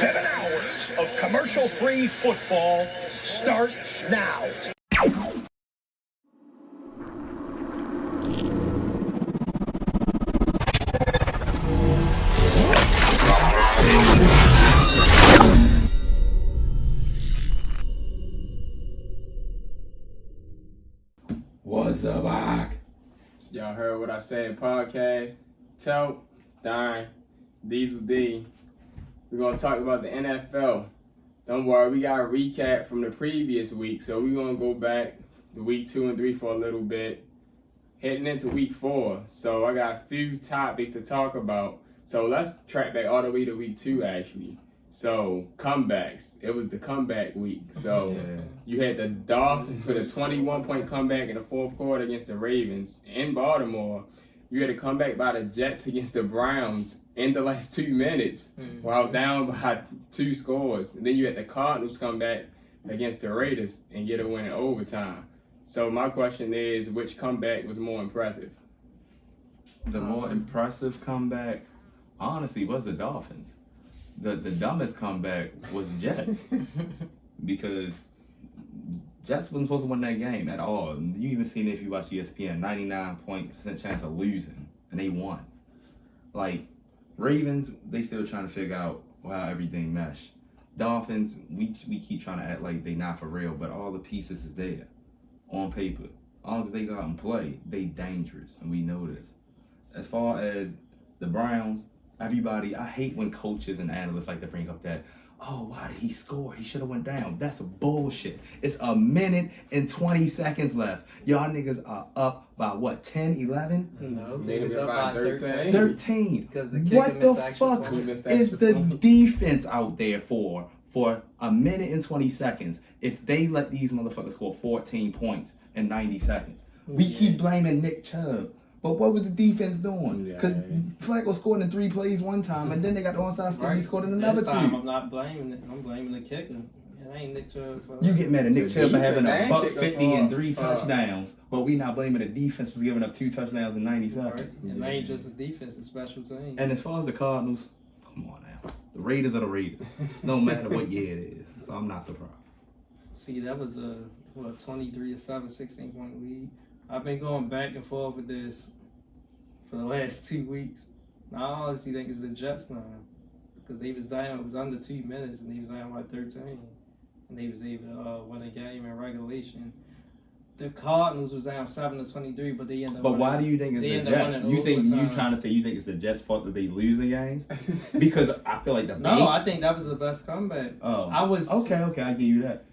Seven hours of commercial free football start now. What's up, Ock? Y'all heard what I said podcast. Tell, Dine, Diesel D. We're gonna talk about the NFL. Don't worry, we got a recap from the previous week, so we're gonna go back to week two and three for a little bit, heading into week four. So I got a few topics to talk about. So let's track back all the way to week two, actually. So comebacks. It was the comeback week. So Yeah. you had the Dolphins with a 21 point comeback in the fourth quarter against the Ravens in Baltimore. You had a comeback by the Jets against the Browns in the last two minutes mm-hmm. while down by two scores. And then you had the Cardinals come back against the Raiders and get a win in overtime. So my question is, which comeback was more impressive? The more um, impressive comeback, honestly, was the Dolphins. The the dumbest comeback was the Jets because Jets wasn't supposed to win that game at all. You even seen it if you watch ESPN, ninety nine point percent chance of losing, and they won. Like Ravens, they still trying to figure out how everything mesh. Dolphins, we we keep trying to act like they not for real, but all the pieces is there on paper. As long as they go out and play, they dangerous, and we know this. As far as the Browns, everybody, I hate when coaches and analysts like to bring up that, oh, why did he score? He should have went down. That's bullshit. It's a minute and 20 seconds left. Y'all niggas are up by what, 10, 11? No, They he was was up by by 13. 13. 13. The What the fuck He point. missed is the point. defense out there for for a minute and 20 seconds if they let these motherfuckers score 14 points in 90 seconds? We Yeah. keep blaming Nick Chubb. But what was the defense doing? Yeah. Because Flacco scored in three plays one time, and then they got the onside skip. He scored in another this time, two. I'm not blaming it. I'm blaming the kicker. It ain't Nick Chubb for You get mad at Nick Chubb for having a buck fifty and three for- touchdowns, but we not blaming the defense for giving up two touchdowns in ninety right? seconds. And they ain't just the defense, it's special teams. And as far as the Cardinals, come on now, the Raiders are the Raiders, no matter what year it is. So I'm not surprised. See, that was a what 23 to 7, 16 point lead. I've been going back and forth with this for the last two weeks. Now, I honestly think it's the Jets now because they was down. It was under two minutes and they was down by 13, and they was able to uh, win a game in regulation. The Cardinals was down seven to 23, but they ended up. But why do you think it's the Jets? You think you trying to say you think it's the Jets' fault that they lose the games? Because I feel like the No, big- I think that was the best comeback. oh I was okay, okay, I give you that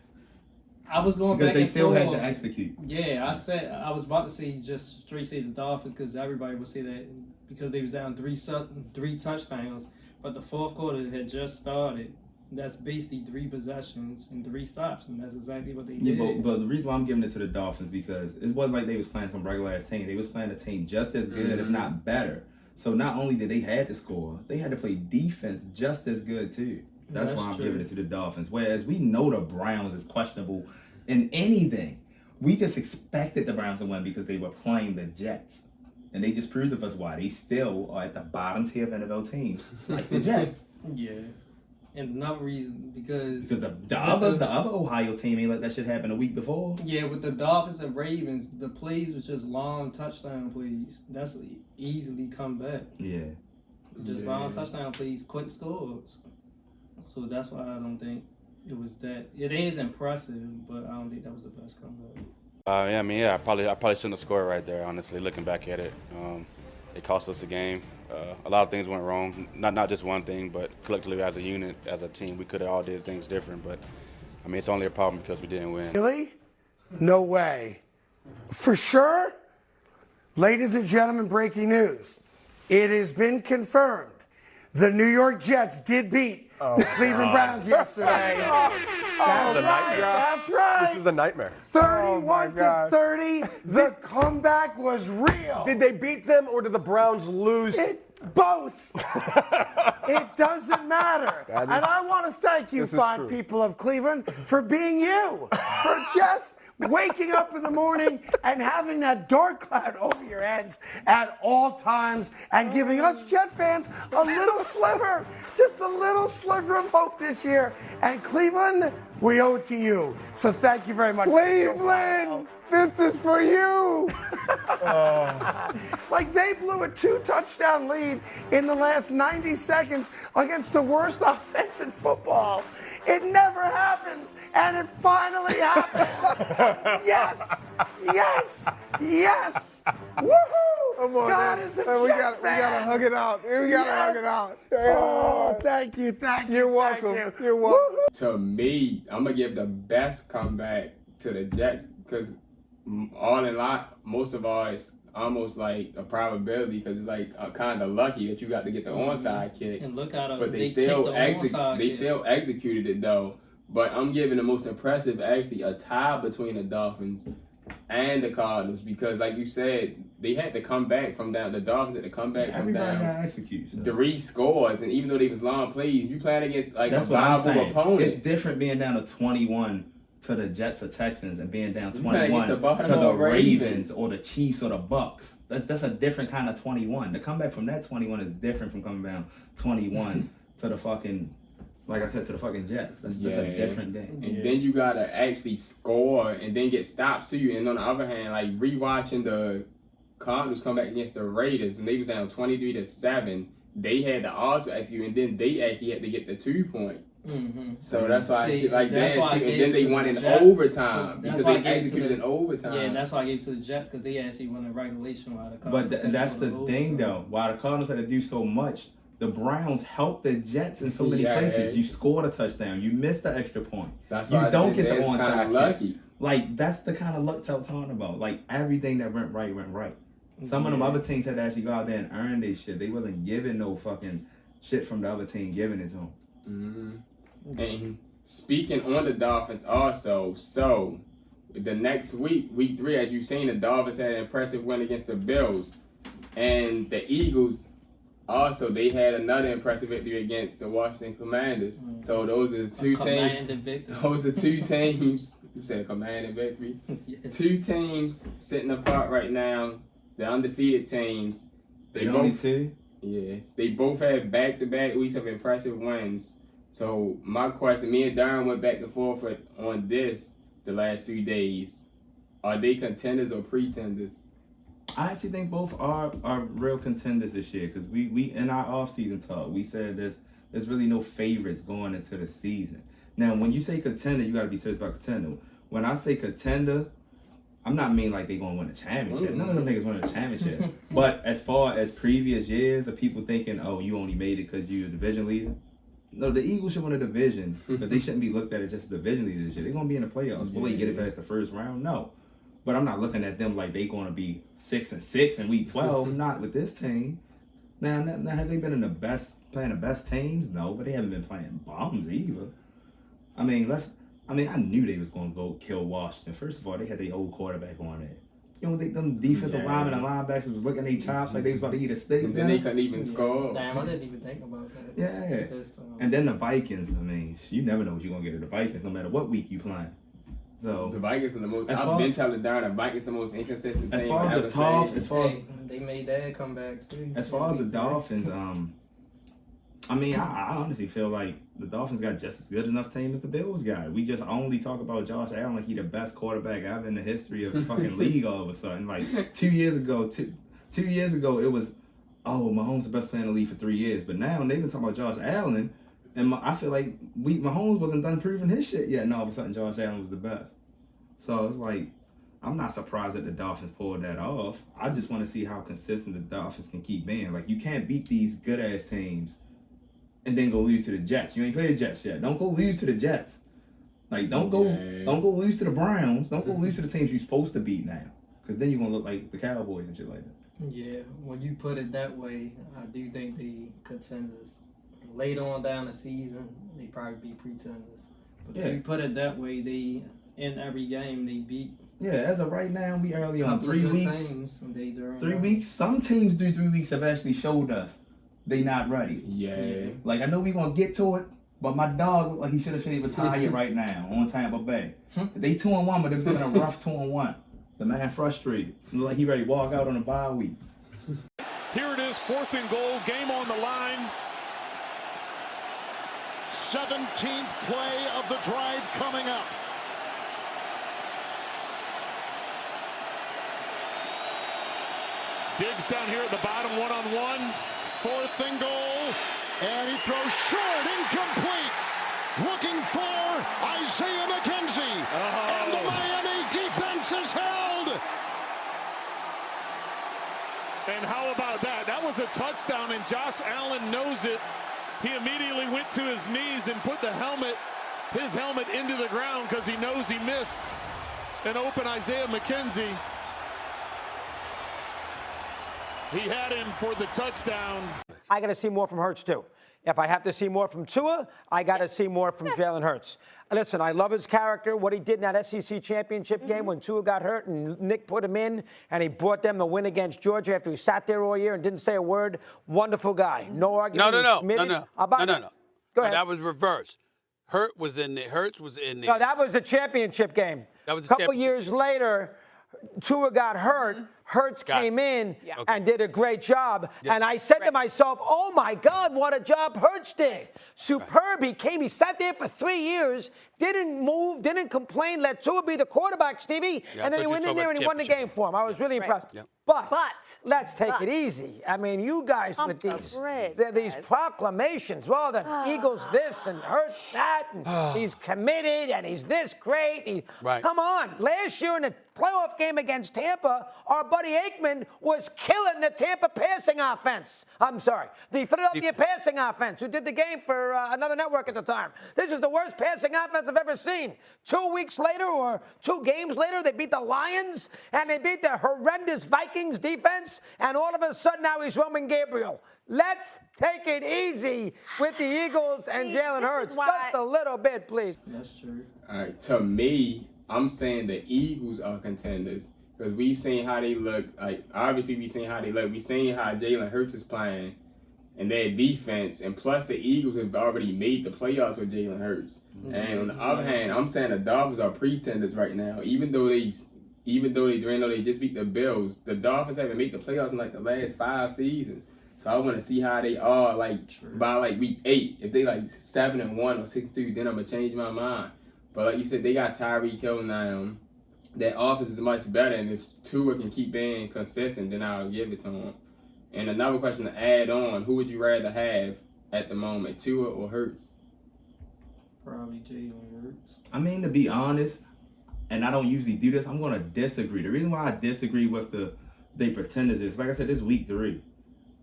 I was going because back they still had to execute. Yeah, I said I was about to say just straight say the Dolphins because everybody would say that because they was down three su- three touchdowns, but the fourth quarter had just started. That's basically three possessions and three stops, and that's exactly what they Yeah, did. but, but the reason why I'm giving it to the Dolphins because it wasn't like they was playing some regular ass team. They was playing a team just as good, if Mhm. not better. So not only did they had to score, they had to play defense just as good too. That's, That's why I'm true. giving it to the Dolphins. Whereas we know the Browns is questionable in anything. We just expected the Browns to win because they were playing the Jets. And they just proved to us why they still are at the bottom tier of NFL teams, like the Jets. yeah, and another reason because Because the, the other the other Ohio team ain't let that shit happen a week before. yeah, with the Dolphins and Ravens, the plays was just long touchdown plays. That's easily come back. Yeah. Just Yeah. long touchdown plays, quick scores. So that's why I don't think it was that. It is impressive, but I don't think that was the best comeback. Uh, yeah, I mean, yeah, I probably, I probably shouldn't have scored right there. Honestly, looking back at it, um, it cost us the game. Uh, a lot of things went wrong. Not not just one thing, but collectively as a unit, as a team, we could have all did things different. But I mean, it's only a problem because we didn't win. Really? No way. For sure? Ladies and gentlemen, breaking news. It has been confirmed. The New York Jets did beat the oh, Cleveland Browns yesterday. Oh, That's a right. That's right. This is a nightmare. 31 to 30. The comeback was real. Did they beat them or did the Browns lose? It both. it doesn't matter. That is- and I want to thank you, this fine true. people of Cleveland, for being you. For just waking up in the morning and having that dark cloud over your heads at all times and giving us Jet fans a little sliver, just a little sliver of hope this year. And Cleveland, we owe it to you. So thank you very much. Cleveland, this is for you. Like they blew a two touchdown lead in the last 90 seconds against the worst offense in football. It never happens, and it finally happened. yes, yes, yes. Woohoo! Come on, God man. is a Man, we Jets gotta, we gotta hug it out. We gotta hug it out. Oh, thank you, thank you. You're thank welcome. you. You're welcome. Woohoo. to me, I'm gonna give the best comeback to the Jets because all in lot, most of all, it's almost like a probability because it's like uh, kind of lucky that you got to get the onside kick. And look at them. But they, they still kicked the exec- they kick. still executed it though. But I'm giving the most impressive actually a tie between the Dolphins and the Cardinals because, like you said, they had to come back from down. The Dolphins had to come back from Everybody down got execute. so. three scores, and even though they was long plays, you playing against like That's a viable opponent. It's different being down to 21 to the Jets or Texans and being down 21 the to the Ravens. Or the Chiefs or the Bucs. That, that's a different kind of 21. The comeback from that 21 is different from coming down 21 to the fucking, like I said, to the fucking Jets. That's, that's a Yeah. different day. and then you gotta actually score and then get stops to you. And on the other hand, like rewatching the Cardinals come back against the Raiders and they was down twenty three to seven. They had the odds to execute, and then they actually had to get the two point. Mhm. So that's why I See, feel like that's that. why I gave And then they won the in Jets. overtime That's because why they gave it executed the- in overtime. Yeah, and that's why I gave it to the Jets because they actually won in regulation while the But Cardinals th- actually that's won the thing, overtime. though. While the Cardinals had to do so much, the Browns helped the Jets in so many Yeah. places. You scored a touchdown. You missed the extra point. That's you why don't get the onside kinda kick. lucky. Like that's the kind of luck I'm talking about. Like everything that went right went right. Some of them other teams had to actually go out there and earn this shit. They wasn't giving no fucking shit from the other team giving it to them. hmm And speaking on the Dolphins, also, so the next week, week three, as you've seen, the Dolphins had an impressive win against the Bills, and the Eagles. Also, they had another impressive victory against the Washington Commanders. Mm. So those are the A two teams. commanding victory. Those are two teams. You said command and victory. Yeah. Two teams sitting apart right now. The undefeated teams. They They both two. yeah, they both had back to back weeks of impressive wins. So my question, me and Darrin went back and forth on this the last few days. Are they contenders or pretenders? I actually think both are are real contenders this year because we we in our offseason talk we said there's there's really no favorites going into the season. Now when you say contender, you got to be serious about contender. When I say contender, I'm not mean like they gonna win a championship. None of them niggas win a championship. but as far as previous years of people thinking, oh, you only made it because you're a division leader. No, the Eagles should win a division, but they shouldn't be looked at as just a division leader this year. They're gonna be in the playoffs. Will they get it past the first round? No. But I'm not looking at them like they going to be six and six in week twelve. not with this team. Now, now, now, have they been in the best playing the best teams? No, but they haven't been playing bombs either. I mean, let's. I mean, I knew they was going to go kill Washington. First of all, they had their old quarterback on it. You know, they, them defensive Yeah. linemen and linebackers was looking at their chops like they was about to eat a steak. And then they couldn't even score. Damn, I didn't even think about that. Yeah. This time. And then the Vikings. I mean, you never know what you're gonna get at the Vikings, no matter what week you playing. So The Vikings are the most. I've far- been telling Darrin the Vikings the most inconsistent as team far I've as ever the tough, as far as Hey, they made that comeback too. As far as the Dolphins, um, I mean, I, I honestly feel like the Dolphins got just as good enough team as the Bills got. We just only talk about Josh Allen like he the best quarterback ever in the history of the fucking league. All of a sudden, like two years ago, two two years ago, it was oh Mahomes the best player in the league for three years. But now they've been talking about Josh Allen, and my, I feel like we Mahomes wasn't done proving his shit yet. And all of a sudden, Josh Allen was the best. So it's like I'm not surprised that the Dolphins pulled that off. I just want to see how consistent the Dolphins can keep being. Like you can't beat these good ass teams and then go lose to the Jets. You ain't played the Jets yet. Don't go lose to the Jets. Like don't go Yeah. don't go lose to the Browns. Don't go lose to the teams you're supposed to beat now. Because then you're gonna look like the Cowboys and shit like that. Yeah, when you put it that way, I do think the contenders. Later on down the season, they probably be pretenders. But Yeah. if you put it that way, they in every game they beat Yeah, as of right now, we early on three weeks. teams. and They during Three weeks. Some teams do three weeks have actually showed us they not ready. Yeah. Like I know we gonna get to it, But my dog look like he should have shaved a tire right now on Tampa Bay. Hmm. They two and one, but it was in a rough two and one. The man frustrated. Look like he ready to walk out on a bye week. Here it is, fourth and goal, game on the line. 17th play of the drive coming up. Diggs down here at the bottom, one on one. Fourth and goal. And he throws short, incomplete. Looking for Isaiah McKenzie. Oh. And the Miami defense is held. And how about that? That was a touchdown, and Josh Allen knows it. He immediately went to his knees and put the helmet, his helmet into the ground because he knows he missed an open Isaiah McKenzie. He had him for the touchdown. I got to see more from Hurts too. If I have to see more from Tua, I got to see more from Jalen Hurts. Listen, I love his character, what he did in that SEC championship game mm-hmm. when Tua got hurt and Nick put him in, and he brought them the win against Georgia after he sat there all year and didn't say a word. Wonderful guy. No No, argument. no, He's no, no, no, About no, no, no. Go No, ahead. That was reversed. Hurt was in there. Hurts was in there. No, that was the championship game. That was a couple years later. Tua got hurt. Mm-hmm. Hurts Got it. came in Yeah. and did a great job. Yeah. And I said to myself, "Oh my God, what a job Hurts did! Superb. He came. He sat there for three years, didn't move, didn't complain. Let Tua be the quarterback, Stevie, Yeah, and then he went in there and he won the game for him. I was really Right. impressed. Yeah. But, But- let's take but- it easy. I mean, you guys Pump with these brakes, the- these guys. proclamations. Well, the Eagles this and Hurts that, and he's committed and he's this great. He, Right. Come on. Last year in the playoff game against Tampa, our buddy Aikman was killing the Tampa passing offense. I'm sorry, the Philadelphia passing offense, who did the game for uh, another network at the time. This is the worst passing offense I've ever seen. Two weeks later, or two games later, they beat the Lions and they beat the horrendous Vikings defense, and all of a sudden now he's Roman Gabriel. Let's take it easy with the Eagles and See, Jalen this Hurts. Just a little bit, please. That's true. All right, to me, I'm saying the Eagles are contenders because we've seen how they look. Like obviously, we've seen how they look. We've seen how Jalen Hurts is playing and their defense, and plus the Eagles have already made the playoffs with Jalen Hurts. Mm-hmm. And on the mm-hmm. other hand, I'm saying the Dolphins are pretenders right now, even though they. Even though they, even though they just beat the Bills, the Dolphins haven't made the playoffs in like the last five seasons. So I want to see how they are like by like week eight. If they like seven and one or six and two, then I'm gonna change my mind. But like you said, they got Tyreek Hill now. That offense is much better, and if Tua can keep being consistent, then I'll give it to him. And another question to add on: Who would you rather have at the moment, Tua or Hurts? Probably Jalen Hurts. I mean, to be honest, and I don't usually do this, I'm going to disagree. The reason why I disagree with the they pretenders is, like I said, this week three.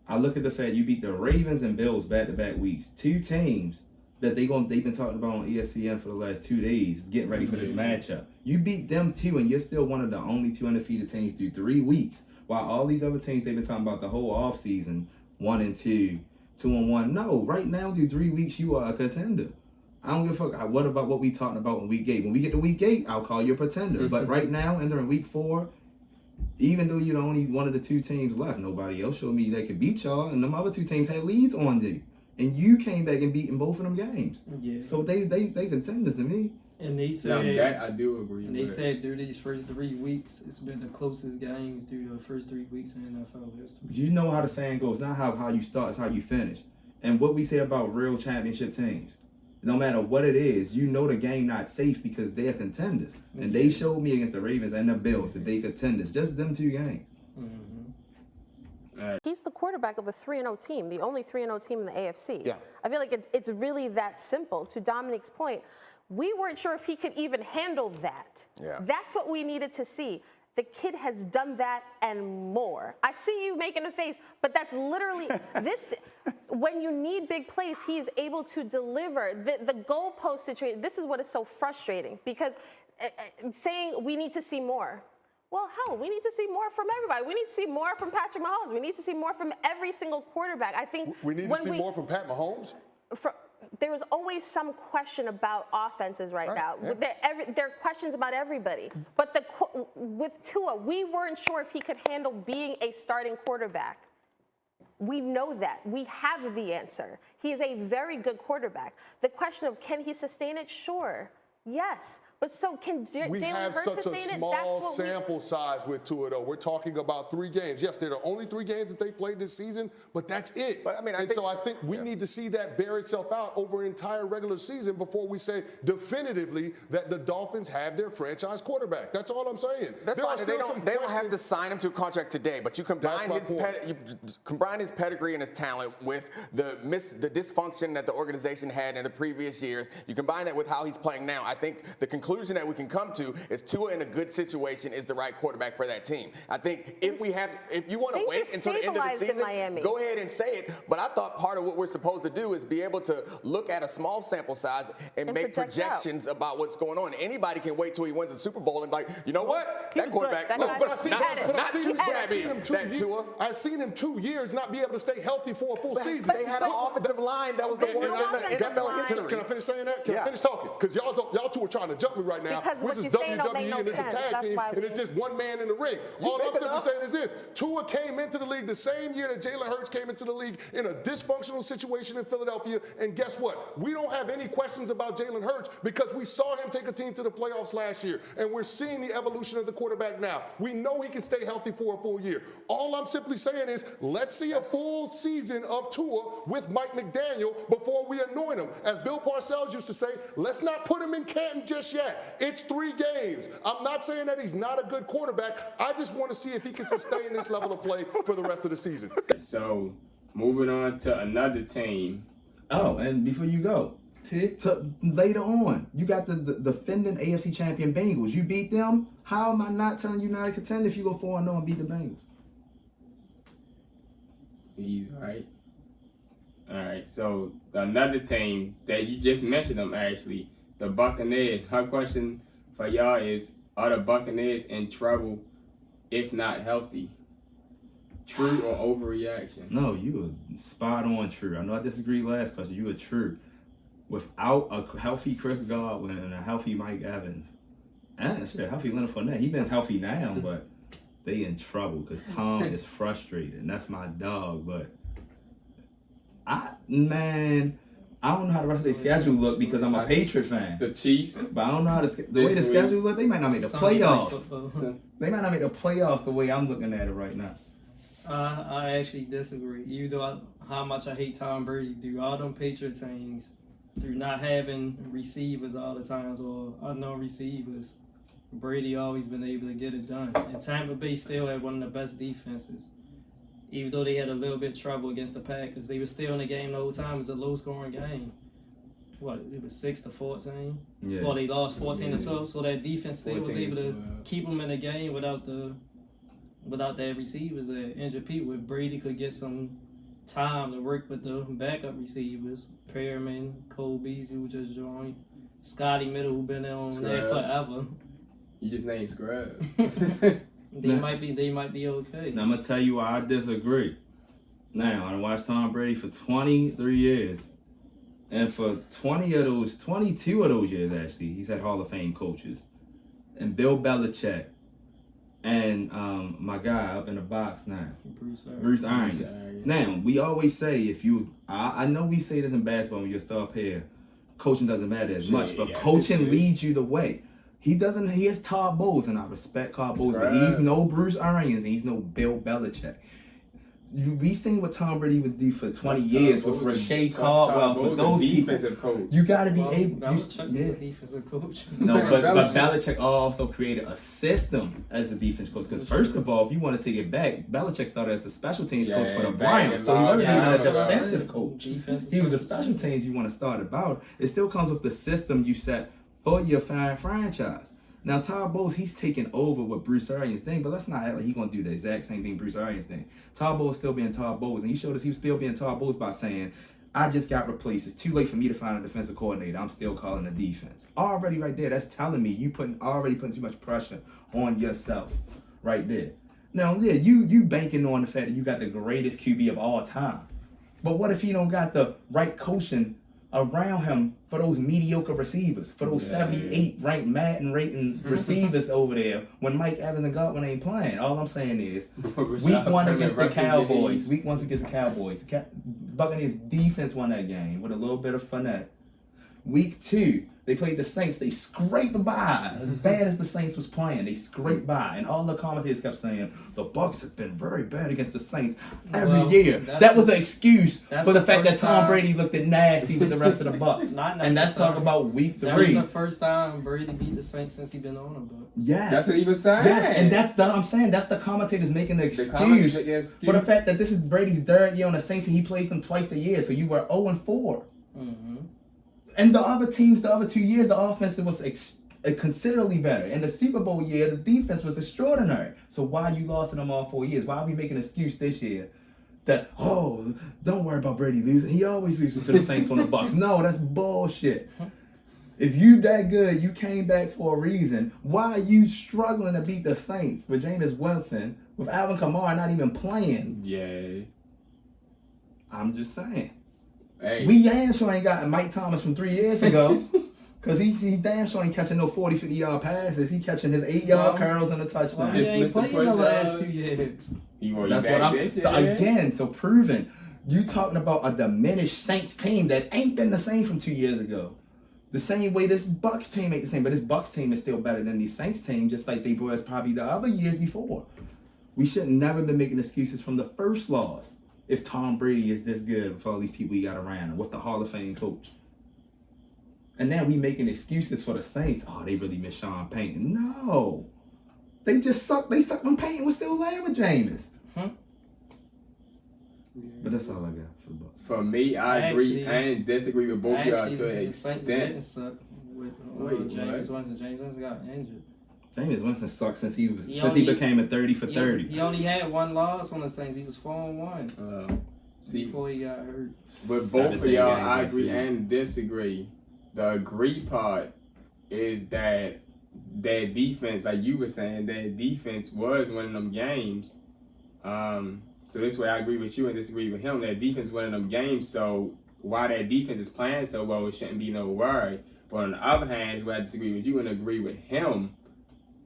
I look at the fact you beat the Ravens and Bills back to back weeks, two teams that they going they've been talking about on ESPN for the last two days, getting ready for this matchup. You beat them too, and you're still one of the only two undefeated teams through three weeks. While all these other teams they've been talking about the whole offseason, one and two, two and one. No, right now through three weeks you are a contender. I don't give a fuck. What about what we talking about in week eight? When we get to week eight, I'll call you a pretender. but right now, entering week four, even though you're the only one of the two teams left, nobody else showed me they could beat y'all, and them other two teams had leads on you, and you came back and beaten both of them games. Yeah. So they they they contenders to me. And they Now said that I do agree. and they with. said through these first three weeks, it's been the closest games through the first three weeks in NFL history. You know how the saying goes, not how how you start, it's how you finish. And what we say about real championship teams, no matter what it is, you know the game not safe because they're contenders. And they showed me against the Ravens and the Bills that they contenders. Just them two games. Mm-hmm. He's the quarterback of a 3 0 team, the only 3 0 team in the AFC. Yeah. I feel like it's, it's really that simple. To Dominic's point, we weren't sure if he could even handle that. Yeah. That's what we needed to see. The kid has done that and more. I see you making a face, but that's literally this. When you need big plays, he is able to deliver. The, the goalpost situation, this is what is so frustrating because uh, uh, saying we need to see more. Well, hell, we need to see more from everybody. We need to see more from Patrick Mahomes. We need to see more from every single quarterback. I think We need to see we, more from Pat Mahomes. for, there is always some question about offenses right, Right, now. yeah. There, every, there are questions about everybody. But the with Tua, we weren't sure if he could handle being a starting quarterback. We know that. We have the answer. He is a very good quarterback. The question of can he sustain it? Sure. Yes. But so can J- We Jalen have Hurts such a small That's what we- sample size with Tua, though. We're talking about three games. Yes, they're the only three games that they played this season, but that's it. But I mean, and so I think we need to see that bear itself out over an entire regular season before we say definitively that the Dolphins have their franchise quarterback. That's all I'm saying. That's There fine. They don't. They don't have to sign him to a contract today. But you combine his point. ped- you combine his pedigree and his talent with the mis- the dysfunction that the organization had in the previous years. You combine that with how he's playing now. I think the conclusion that we can come to is Tua in a good situation is the right quarterback for that team. I think if we have, if you want to wait until the end of the season, go ahead and say it. But I thought part of what we're supposed to do is be able to look at a small sample size and, And make project out. projections about what's going on. Anybody can wait till he wins the Super Bowl and be like, you know what? He That quarterback, That look, but not, had not too. I've seen shabby. him two That years. Tua. I've seen him two years not be able to stay healthy for a full season. They had an offensive line that was the worst in the NFL history. Can I finish saying that? Can Yeah. I finish talking? Because y'all don't- y'all two are trying to jump me right now. Because what this is you're saying don't WWE no and it's a tag That's team and it's just one man in the ring. You All I'm simply saying is this: Tua came into the league the same year that Jalen Hurts came into the league in a dysfunctional situation in Philadelphia. And guess what? We don't have any questions about Jalen Hurts because we saw him take a team to the playoffs last year, and we're seeing the evolution of the quarterback now. We know he can stay healthy for a full year. All I'm simply saying is, let's see a full season of Tua with Mike McDaniel before we anoint him. As Bill Parcells used to say, let's not put him in Canton just yet. It's three games. I'm not saying that he's not a good quarterback. I just want to see if he can sustain this level of play for the rest of the season. So, moving on to another team. Oh, and before you go, to, later on, you got the, the defending AFC champion Bengals. You beat them. How am I not telling you not to contend if you go 4 0 and beat the Bengals? He's right. All right. So another team that you just mentioned them actually, the Buccaneers. Her question for y'all is: Are the Buccaneers in trouble if not healthy? True or overreaction? No, you were spot on true. I know I disagreed last question. You were true. Without a healthy Chris Godwin and a healthy Mike Evans, and shit, healthy Leonard Fournette, he been healthy now, but they in trouble because Tom is frustrated, and that's my dog. But I, man, I don't know how the rest of their schedule look because I'm a Patriot fan. The Chiefs, but I don't know how the, the way the schedule look. They might not make the playoffs. They might not make the playoffs the way I'm looking at it right now. Uh, I actually disagree. You though I, how much I hate Tom Brady, do all them Patriot teams through not having receivers all the times or unknown receivers, Brady always been able to get it done. And Tampa Bay still had one of the best defenses. Even though they had a little bit of trouble against the Packers, they were still in the game the whole time. It was a low scoring game. What it was six to fourteen. Yeah. Well, they lost fourteen to twelve, so that defense still was able to to 12. keep them in the game without the without their receivers that injured people. If Brady could get some time to work with the backup receivers, Perriman, Cole Beasley who just joined, Scotty Miller who been there on there forever. You just named Scrub. They Nah. might be they might be okay. Now I'm gonna tell you why I disagree. Now I watched Tom Brady for 23 years, and for 20 of those, 22 of those years actually, he's had Hall of Fame coaches, and Bill Belichick, and um, my guy up in the box now, Bruce. Bruce Arians. Bruce. Now we always say if you, I, I know we say this in basketball when you're a star player, coaching doesn't matter as much, but Yeah, coaching leads you the way. He doesn't. He is Todd Bowles, and I respect Todd Bowles, but he's no Bruce Arians, and he's no Bill Belichick. You, we seen what Tom Brady would do for 20 That's years Todd with Bowles. Reche Caldwell, with a those people. coach. You got to be Well, able. You, Belichick yeah. was a defensive coach. No, but, but Belichick. Belichick also created a system as a defense coach. Because first of all, if you want to take it back, Belichick started as a special teams coach for the Browns, so he wasn't even a Los Angeles. defensive coach. Defensive He was a special teams you want to start about. It still comes with the system you set for your fan franchise. Now Todd Bowles, he's taking over what Bruce Arians thing, but let's not act like he's gonna do the exact same thing Bruce Arians thing. Todd Bowles still being Todd Bowles, and he showed us he was still being Todd Bowles by saying, I just got replaced. It's too late for me to find a defensive coordinator. I'm still calling the defense. Already right there, that's telling me you putting already putting too much pressure on yourself right there. Now, yeah, you you banking on the fact that you got the greatest QB of all time. But what if he don't got the right coaching around him for those mediocre receivers, for those Yeah. 78 ranked Madden rating receivers over there when Mike Evans and Godwin ain't playing. All I'm saying is, week one against the Cowboys, week one against the Cowboys, Ca- Buccaneers defense won that game with a little bit of finesse. Week two, they played the Saints. They scraped by. As bad as the Saints was playing, they scraped by. And all the commentators kept saying the Bucs have been very bad against the Saints every Well, year. That was an excuse for the, the fact that Tom time- Brady looked at nasty with the rest of the Bucs. Not and that's talking necessarily. about week three. That was the first time Brady beat the Saints since he been on them. But Yes. That's what he was saying. Yes, and that's the I'm saying that's the commentators making the excuse, commentators making the excuse. for the fact that this is Brady's third year on the Saints and he plays them twice a year. So you were 0 and 4. mm-hmm. And the other teams, the other two years, the offense was ex- uh, considerably better. In the Super Bowl year, the defense was extraordinary. So why you lost in them all four years? Why are we making an excuse this year? That oh, don't worry about Brady losing. He always loses to the Saints on the Bucs. No, that's bullshit. If you that good, you came back for a reason. Why are you struggling to beat the Saints with Jameis Winston, with Alvin Kamara not even playing? Yay. I'm just saying. Hey. We damn sure ain't got Mike Thomas from three years ago. Cause he, he damn sure ain't catching no 40, 50 yard passes. He catching his eight yard Well, curls and a touchdown. Well, he ain't Mr. played in the Push, last two years. You That's what I'm. this So year? again, so proven. You talking about a diminished Saints team that ain't been the same from two years ago. The same way this Bucs team ain't the same, but this Bucs team is still better than these Saints team, just like they was probably the other years before. We should never been making excuses from the first loss if Tom Brady is this good with all these people he got around him, with the Hall of Fame coach. And now we making excuses for the Saints. Oh, they really miss Sean Payton. No. They just suck. They suck when Payton was still there with Jameis. But that's all I got for the Bucs. For me, I agree Actually- and disagree with both of y'all Actually, to an the Saints didn't extent. suck with uh, Wait, Jameis what? Winston. Jameis Winston got injured. Jameis Winston sucked since he was He since he became a thirty for He- thirty. He, only had one loss on the Saints. He was four and one Uh, see, before he got hurt. But both of y'all, I agree and disagree. The agree part is that their defense, like you were saying, their defense was winning them games. Um, so this way, I agree with you and disagree with him. Their defense winning them games. So why their defense is playing so well, it shouldn't be no worry. But on the other hand, where I disagree with you and agree with him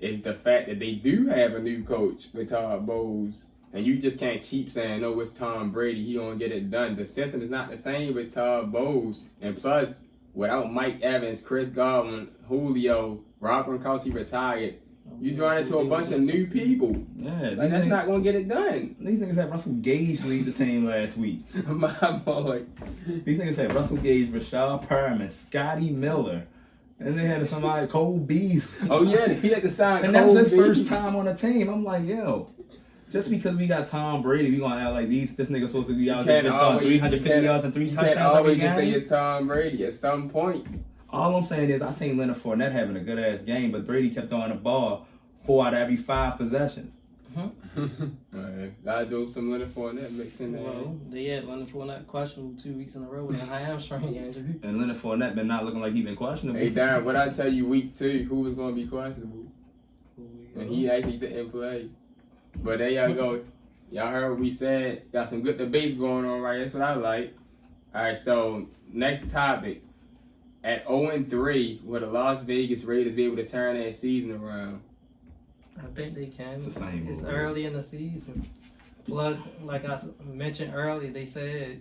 is the fact that they do have a new coach with Todd Bowles. And you just can't keep saying, "No, it's Tom Brady. He don't get it done." The system is not the same with Todd Bowles, and plus, without Mike Evans, Chris Godwin, Julio, Rob Gronkowski retired, you're drawing to a bunch of new people. Yeah, Like that's niggas- not gonna get it done. These niggas had Russell Gage lead the team last week. My boy. These niggas had Russell Gage, Rashad Perriman, Scotty Miller, and they had somebody Cole Beast. Oh yeah, he had to sign. and that was his Cole first time on the team. I'm like, yo, just because we got Tom Brady, we gonna act like these this nigga's supposed to be out there just throwing always- 350 yards and three You can't touchdowns always just say it's Tom Brady. At some point, All I'm saying is I seen Leonard Fournette having a good ass game, but Brady kept throwing the ball four out of every five possessions. Mm-hmm. Alright, gotta do some Leonard Fournette mixing that. Well, they had Leonard Fournette questionable two weeks in a row with a hamstring injury. And Leonard Fournette been not looking like he been questionable. Hey Darrin, what I tell you week two, who was gonna be questionable? And he actually didn't play. But there y'all go. Y'all heard what we said. Got some good debates going on right. That's what I like. Alright, so next topic. At 0 and 3, will the Las Vegas Raiders be able to turn that season around? I think they can. It's the same It's old. early in the season. Plus, like I mentioned earlier, they said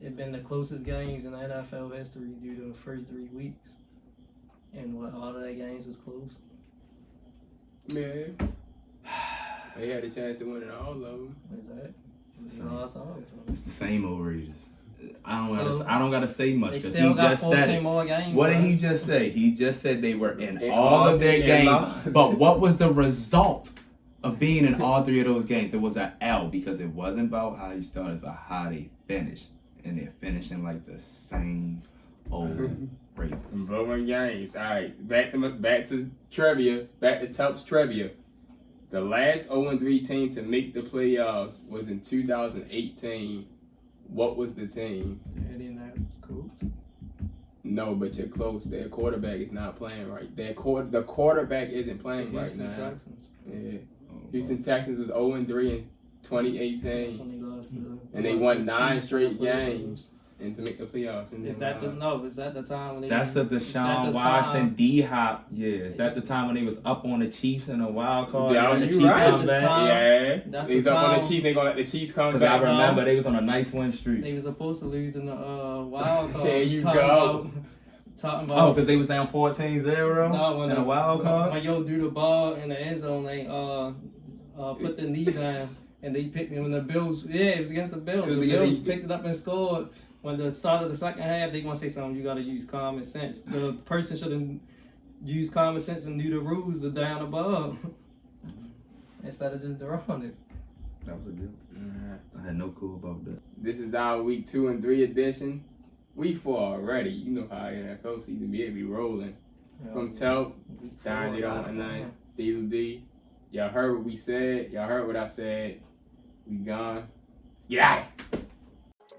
it been the closest games in NFL history due to the first three weeks, and what all of their games was close. Man. They had a chance to win it all of them. Is that? It's You lost all of. It's the same old Raiders. I don't So, gotta, I don't gotta say much They because still he got just said 14 it. more games. What did he just say? He just said they were in, In all, all of their games. lost. But what was the result of being in all three of those games? It was an L because it wasn't about how you started, but how they finished. And they're finishing like the same old Raiders. Blowing games. All right, back to back to trivia. Back to Tubbs trivia. The last 0 3 team to make the playoffs was in 2018. What was the team? Indianapolis Colts. No, but you're close. Their quarterback is not playing right. Their quarter, the quarterback isn't playing Houston right now. Texans. Yeah. Oh, Houston Texans was 0 3 in That's 2018, when they lost the- and they won nine straight in the games. And to make the playoffs. And Is that the uh, no? Is that the time when they? That's the is that Deshaun the Watson, time- D Hop. Yeah, is that the time when they was up on the Chiefs in a wild card? Yeah, the you Chiefs right. come back? Yeah, That's he's the up on the time- Chiefs. They gonna let the Chiefs come Because I remember home. they was on a nice win streak. They was supposed to lose in the uh, wild card. There you talking go. About, talking about Oh, because they was down 14-0 no, when in the, a wild card? When yo do the ball in the end zone, they uh, uh put the knee down and they picked me when the Bills. Yeah, it was against the Bills. It was the against- Bills picked it up and scored. When the start of the second half, they gonna say something. You gotta use common sense. The person should have used common sense and knew the rules. The down above instead of just throwing it. That was a good. I had no clue about that. This is our week two and three edition. Week four already. You know how NFL season be. It be rolling. From Tel, Don, it on and nine. D D. Y'all heard what we said. Y'all heard what I said. We gone. Get out.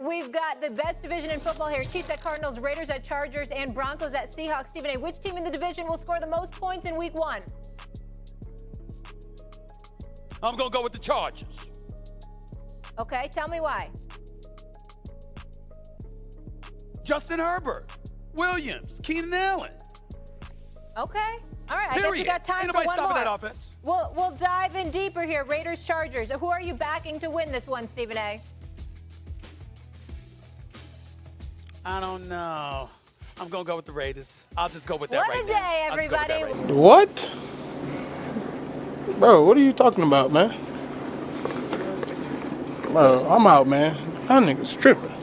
We've got the best division in football here. Chiefs at Cardinals, Raiders at Chargers, and Broncos at Seahawks. Stephen A. Which team in the division will score the most points in week one? I'm going to go with the Chargers. Okay, tell me why. Justin Herbert, Williams, Keenan Allen. Okay. All right, I guess we Period. got time Ain't for one stopping more. that offense. We'll, we'll dive in deeper here. Raiders, Chargers. Who are you backing to win this one, Stephen A? I don't know. I'm going to go with the Raiders. I'll just go with that What right a day, I'll just go with that everybody. right. What? Bro, what are you talking about, man? Bro, I'm out, man. That nigga's tripping.